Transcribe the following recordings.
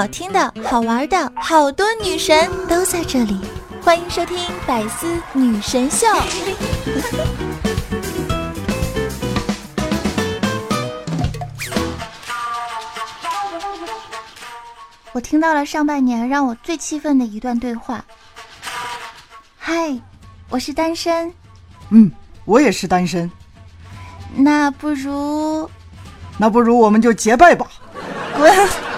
好听的、好玩的，好多女神都在这里，欢迎收听《百思女神秀》。我听到了上半年让我最气愤的一段对话。嗨，我是单身。嗯，我也是单身。那不如，那不如我们就结拜吧。滚！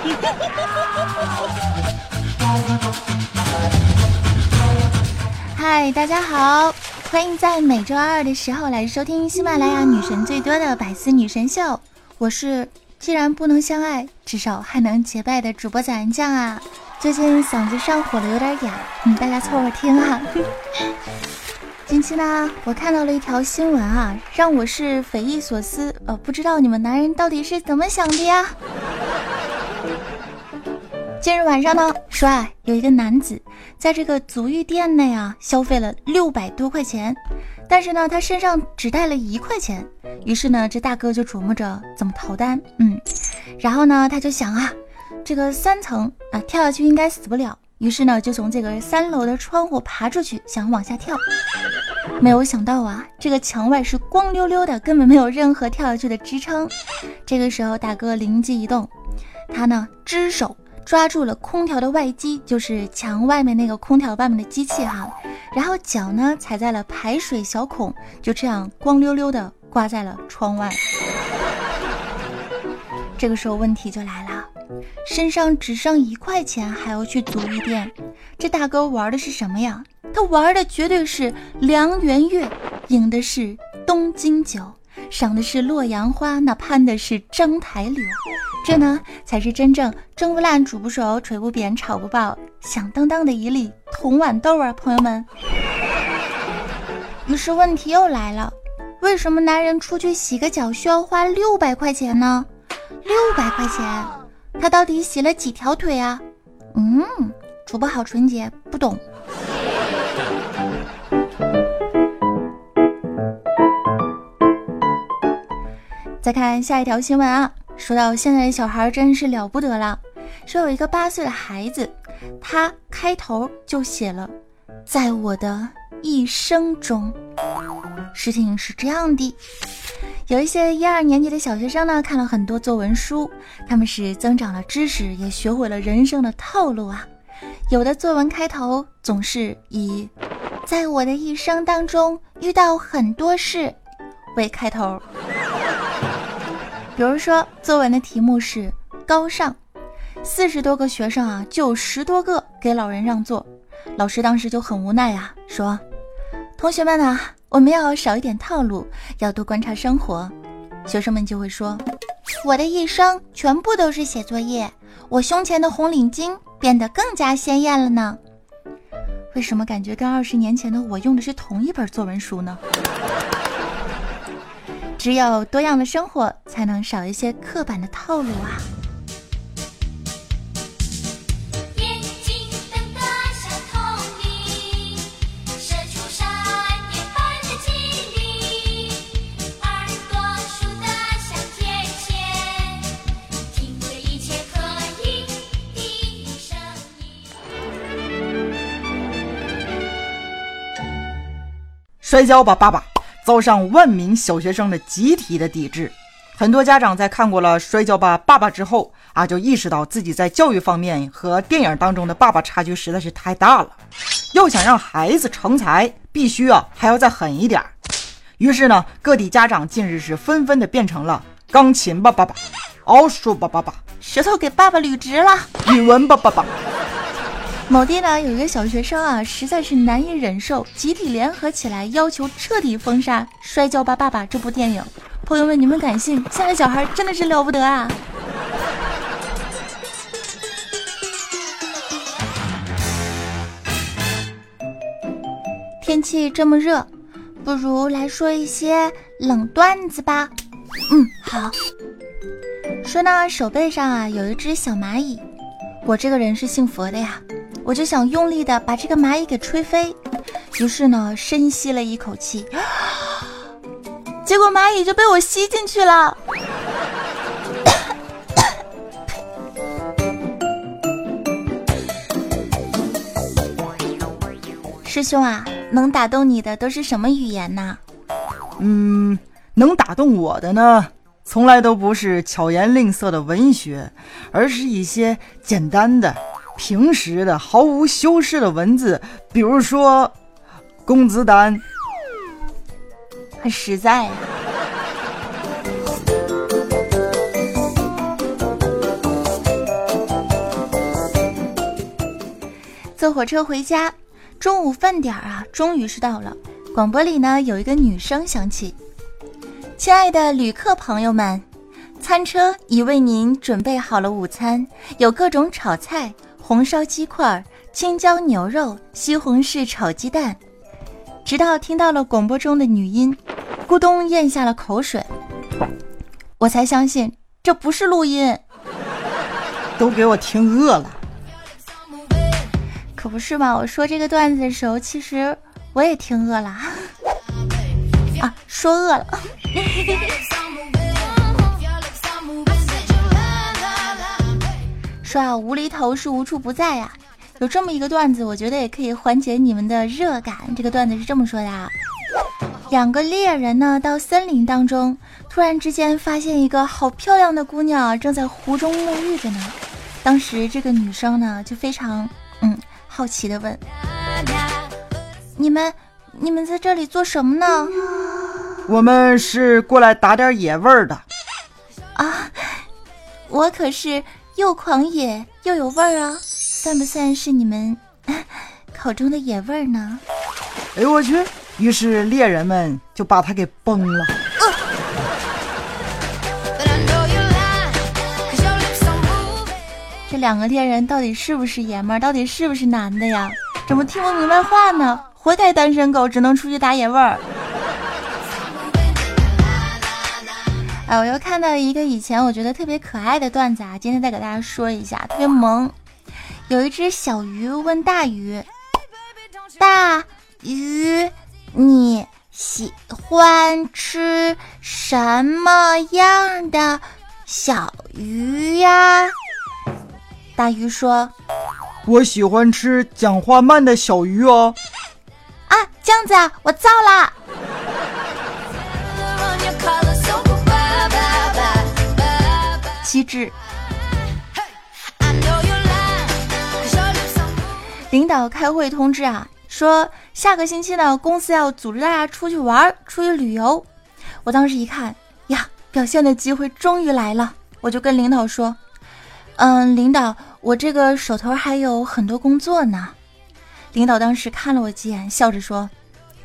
嗨，大家好，欢迎在每周二的时候来收听喜马拉雅女神最多的百思女神秀。我是既然不能相爱，至少还能结拜的主播早安酱啊。最近嗓子上火了，有点哑，嗯，大家凑合听啊。近期呢，我看到了一条新闻啊，让我是匪夷所思。呃，不知道你们男人到底是怎么想的呀？今日晚上呢，说啊，有一个男子在这个足浴店内啊，消费了六百多块钱，但是呢，他身上只带了一块钱。于是呢，这大哥就琢磨着怎么逃单。嗯，然后呢，他就想啊，这个三层啊，跳下去应该死不了。于是呢，就从这个三楼的窗户爬出去，想往下跳。没有想到啊，这个墙外是光溜溜的，根本没有任何跳下去的支撑。这个时候，大哥灵机一动，他呢，只手抓住了空调的外机，就是墙外面那个空调外面的机器哈，然后脚呢踩在了排水小孔，就这样光溜溜的挂在了窗外。这个时候问题就来了。身上只剩一块钱，还要去足浴店，这大哥玩的是什么呀？他玩的绝对是梁圆月，饮的是东京酒，赏的是洛阳花，那攀的是章台柳，这呢才是真正蒸不烂、煮不熟、捶不扁、炒不爆、响当当的一粒铜豌豆啊，朋友们。于是问题又来了，为什么男人出去洗个脚需要花六百块钱呢？六百块钱。他到底洗了几条腿啊？嗯，主播好纯洁，不懂。再看下一条新闻啊，说到现在的小孩真是了不得了。说有一个八岁的孩子，他开头就写了“在我的一生中”。事情是这样的。有一些一二年级的小学生呢，看了很多作文书，他们是增长了知识，也学会了人生的套路啊。有的作文开头总是以“在我的一生当中遇到很多事”为开头，比如说作文的题目是“高尚”，四十多个学生啊，就有十多个给老人让座，老师当时就很无奈啊，说：“同学们啊。”我们要少一点套路，要多观察生活。学生们就会说：“我的一生全部都是写作业，我胸前的红领巾变得更加鲜艳了呢。”为什么感觉跟二十年前的我用的是同一本作文书呢？只有多样的生活，才能少一些刻板的套路啊！摔跤吧，爸爸！遭上万名小学生的集体的抵制。很多家长在看过了《摔跤吧，爸爸》之后啊，就意识到自己在教育方面和电影当中的爸爸差距实在是太大了。要想让孩子成才，必须啊还要再狠一点。于是呢，各地家长近日是纷纷的变成了钢琴吧，爸爸；奥数吧，爸爸；舌头给爸爸捋直了；语文吧，爸爸。某地呢，有一个小学生啊，实在是难以忍受，集体联合起来要求彻底封杀《摔跤吧，爸爸》这部电影。朋友们，你们敢信？现在小孩真的是了不得啊！天气这么热，不如来说一些冷段子吧。嗯，好。说呢，手背上啊有一只小蚂蚁，我这个人是信佛的呀。我就想用力的把这个蚂蚁给吹飞，于是呢，深吸了一口气。结果蚂蚁就被我吸进去了。师兄啊，能打动你的都是什么语言呢？嗯，能打动我的呢，从来都不是巧言令色的文学，而是一些简单的。平时的、毫无修饰的文字，比如说“工资单”，很实在。坐火车回家，中午饭点儿啊，终于是到了。广播里呢，有一个女声响起：“亲爱的旅客朋友们，餐车已为您准备好了午餐，有各种炒菜、红烧鸡块、青椒牛肉、西红柿炒鸡蛋。”直到听到了广播中的女音，咕咚咽下了口水，我才相信这不是录音。都给我听饿了。可不是嘛！我说这个段子的时候，其实我也听饿了啊，说饿了。说啊，无厘头是无处不在呀。有这么一个段子，我觉得也可以缓解你们的热感。这个段子是这么说的啊：两个猎人呢，到森林当中，突然之间发现一个好漂亮的姑娘正在湖中沐浴着呢。当时这个女生呢，就非常嗯。好奇的问：“你们，你们在这里做什么呢？”“我们是过来打点野味儿的。”“啊，我可是又狂野又有味儿啊，算不算是你们 口中的野味儿呢？”“哎呦我去！”于是猎人们就把他给崩了。这两个猎人到底是不是爷们儿？到底是不是男的呀？怎么听不明白话呢？活该单身狗，只能出去打野味儿。哎，我又看到一个以前我觉得特别可爱的段子啊，今天再给大家说一下，特别萌。有一只小鱼问大鱼：“大鱼，你喜欢吃什么样的小鱼呀？”大鱼说：“我喜欢吃讲话慢的小鱼哦。”啊，这样子啊，我造啦！机智。领导开会通知啊，说下个星期呢，公司要组织大家出去玩，出去旅游。我当时一看呀，表现的机会终于来了，我就跟领导说。嗯，领导，我这个手头还有很多工作呢。领导当时看了我几眼，笑着说：“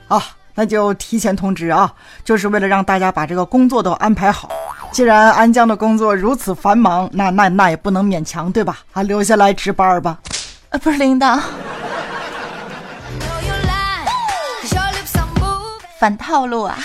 啊，那就提前通知啊，就是为了让大家把这个工作都安排好。既然安江的工作如此繁忙，那那那也不能勉强，对吧？啊，留下来值班吧。啊，不是领导，反套路啊。”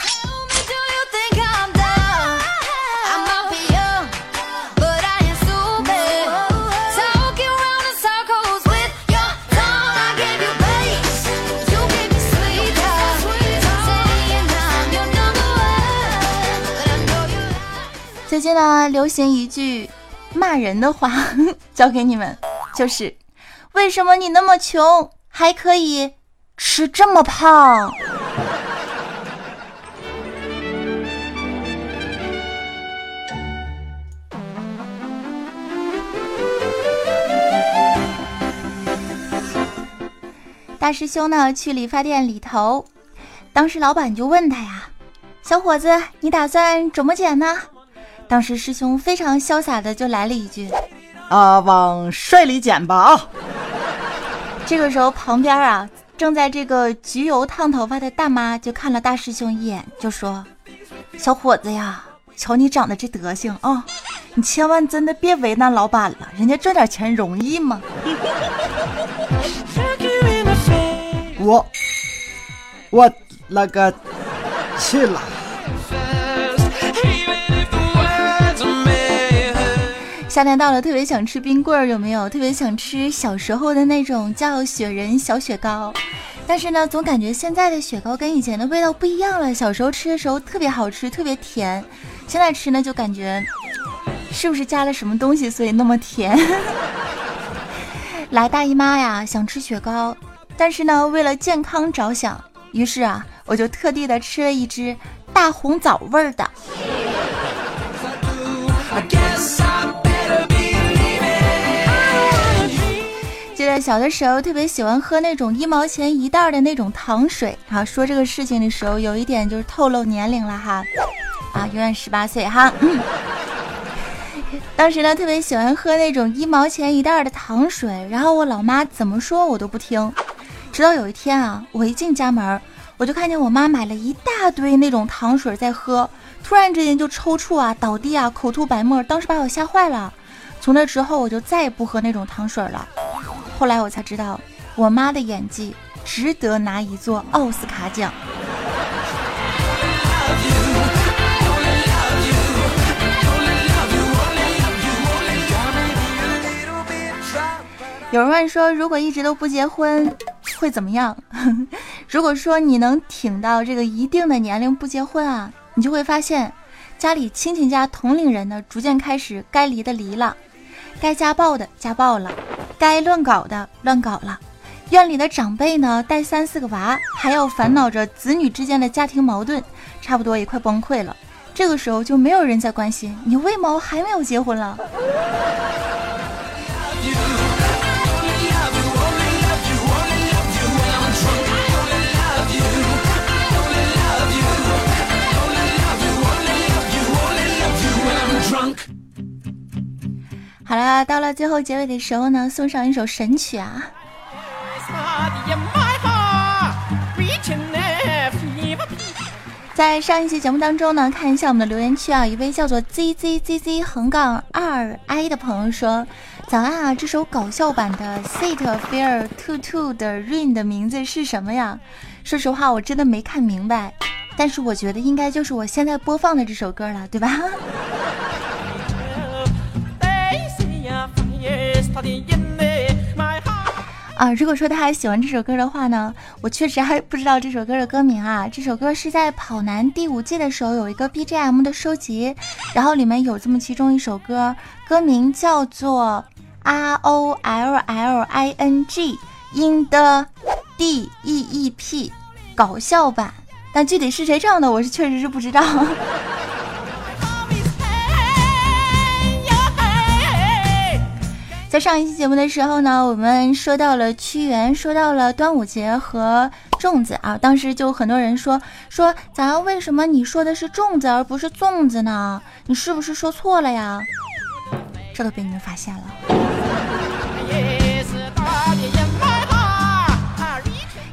最近呢，流行一句骂人的话，教给你们，就是为什么你那么穷还可以吃这么胖？大师兄呢去理发店理头，当时老板就问他呀：“小伙子，你打算怎么剪呢？”当时师兄非常潇洒的就来了一句：“啊，往帅里剪吧啊！”这个时候旁边啊，正在这个焗油烫头发的大妈就看了大师兄一眼，就说：“小伙子呀，瞧你长得这德行啊，你千万真的别为难老板了，人家赚点钱容易吗？”我我那个去了。夏天到了，特别想吃冰棍儿，有没有？特别想吃小时候的那种叫雪人小雪糕，但是呢，总感觉现在的雪糕跟以前的味道不一样了。小时候吃的时候特别好吃，特别甜，现在吃呢就感觉是不是加了什么东西，所以那么甜？来大姨妈呀，想吃雪糕，但是呢，为了健康着想，于是啊，我就特地的吃了一只大红枣味儿的。得小的时候特别喜欢喝那种一毛钱一袋的那种糖水啊。说这个事情的时候，有一点就是透露年龄了哈，啊，永远十八岁哈。当时呢，特别喜欢喝那种一毛钱一袋的糖水，然后我老妈怎么说我都不听。直到有一天啊，我一进家门，我就看见我妈买了一大堆那种糖水在喝，突然之间就抽搐啊、倒地啊、口吐白沫，当时把我吓坏了。从那之后，我就再也不喝那种糖水了。后来我才知道，我妈的演技值得拿一座奥斯卡奖。有人问说，如果一直都不结婚，会怎么样？如果说你能挺到这个一定的年龄不结婚啊，你就会发现，家里亲戚家同龄人呢，逐渐开始该离的离了，该家暴的家暴了，该乱搞的乱搞了，院里的长辈呢带三四个娃，还要烦恼着子女之间的家庭矛盾，差不多也快崩溃了。这个时候就没有人在关心你为毛还没有结婚了。到了最后结尾的时候呢，送上一首神曲啊。在上一期节目当中呢，看一下我们的留言区啊，一位叫做 z z z z 横杠二 i 的朋友说：“早安啊，这首搞笑版的 Sit Fear Two Two 的 Rain 的名字是什么呀？”说实话，我真的没看明白，但是我觉得应该就是我现在播放的这首歌了，对吧？啊，如果说他还喜欢这首歌的话呢，我确实还不知道这首歌的歌名啊。这首歌是在《跑男》第五季的时候有一个 BGM 的收集，然后里面有这么其中一首歌，歌名叫做 R O L L I N G In the D E E P 搞笑版，但具体是谁唱的，我是确实是不知道。在上一期节目的时候呢，我们说到了屈原，说到了端午节和粽子啊。当时就很多人说说，咱为什么你说的是粽子而不是粽子呢？你是不是说错了呀？这都被你们发现了。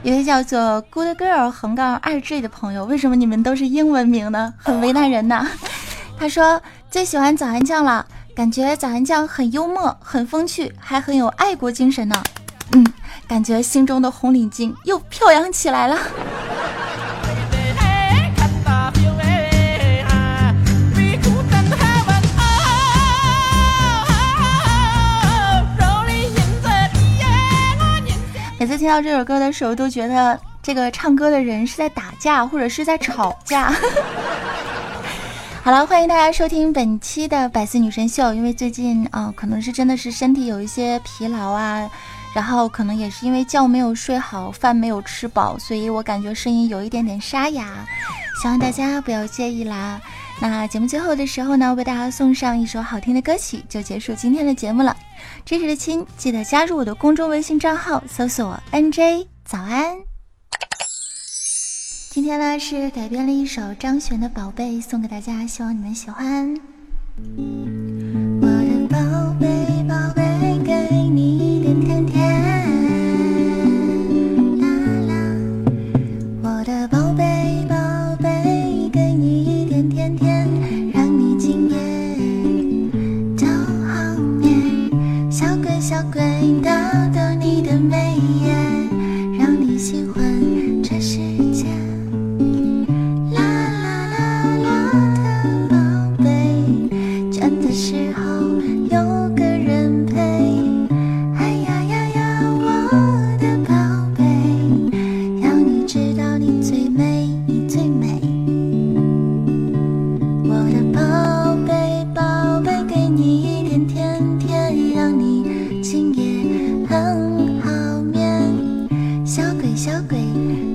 一位叫做 Good Girl 横杠二 G 的朋友，为什么你们都是英文名呢？很为难人呐。他说最喜欢早安酱了。感觉早安酱很幽默，很风趣，还很有爱国精神呢。嗯，感觉心中的红领巾又飘扬起来了。每次听到这首歌的时候，都觉得这个唱歌的人是在打架，或者是在吵架。好了，欢迎大家收听本期的百思女神秀。因为最近啊，可能是真的是身体有一些疲劳啊，然后可能也是因为觉没有睡好，饭没有吃饱，所以我感觉声音有一点点沙哑，希望大家不要介意啦。那节目最后的时候呢，为大家送上一首好听的歌曲，就结束今天的节目了。支持的亲，记得加入我的公众微信账号，搜索 NJ 早安。今天呢是改编了一首张悬的《宝贝》，送给大家，希望你们喜欢。我的宝贝，宝贝，给你一点甜甜。啦啦，我的宝贝，宝贝，给你一点甜甜，让你今夜都好眠。小鬼，小鬼，逗逗你的眉眼，让你喜欢。小鬼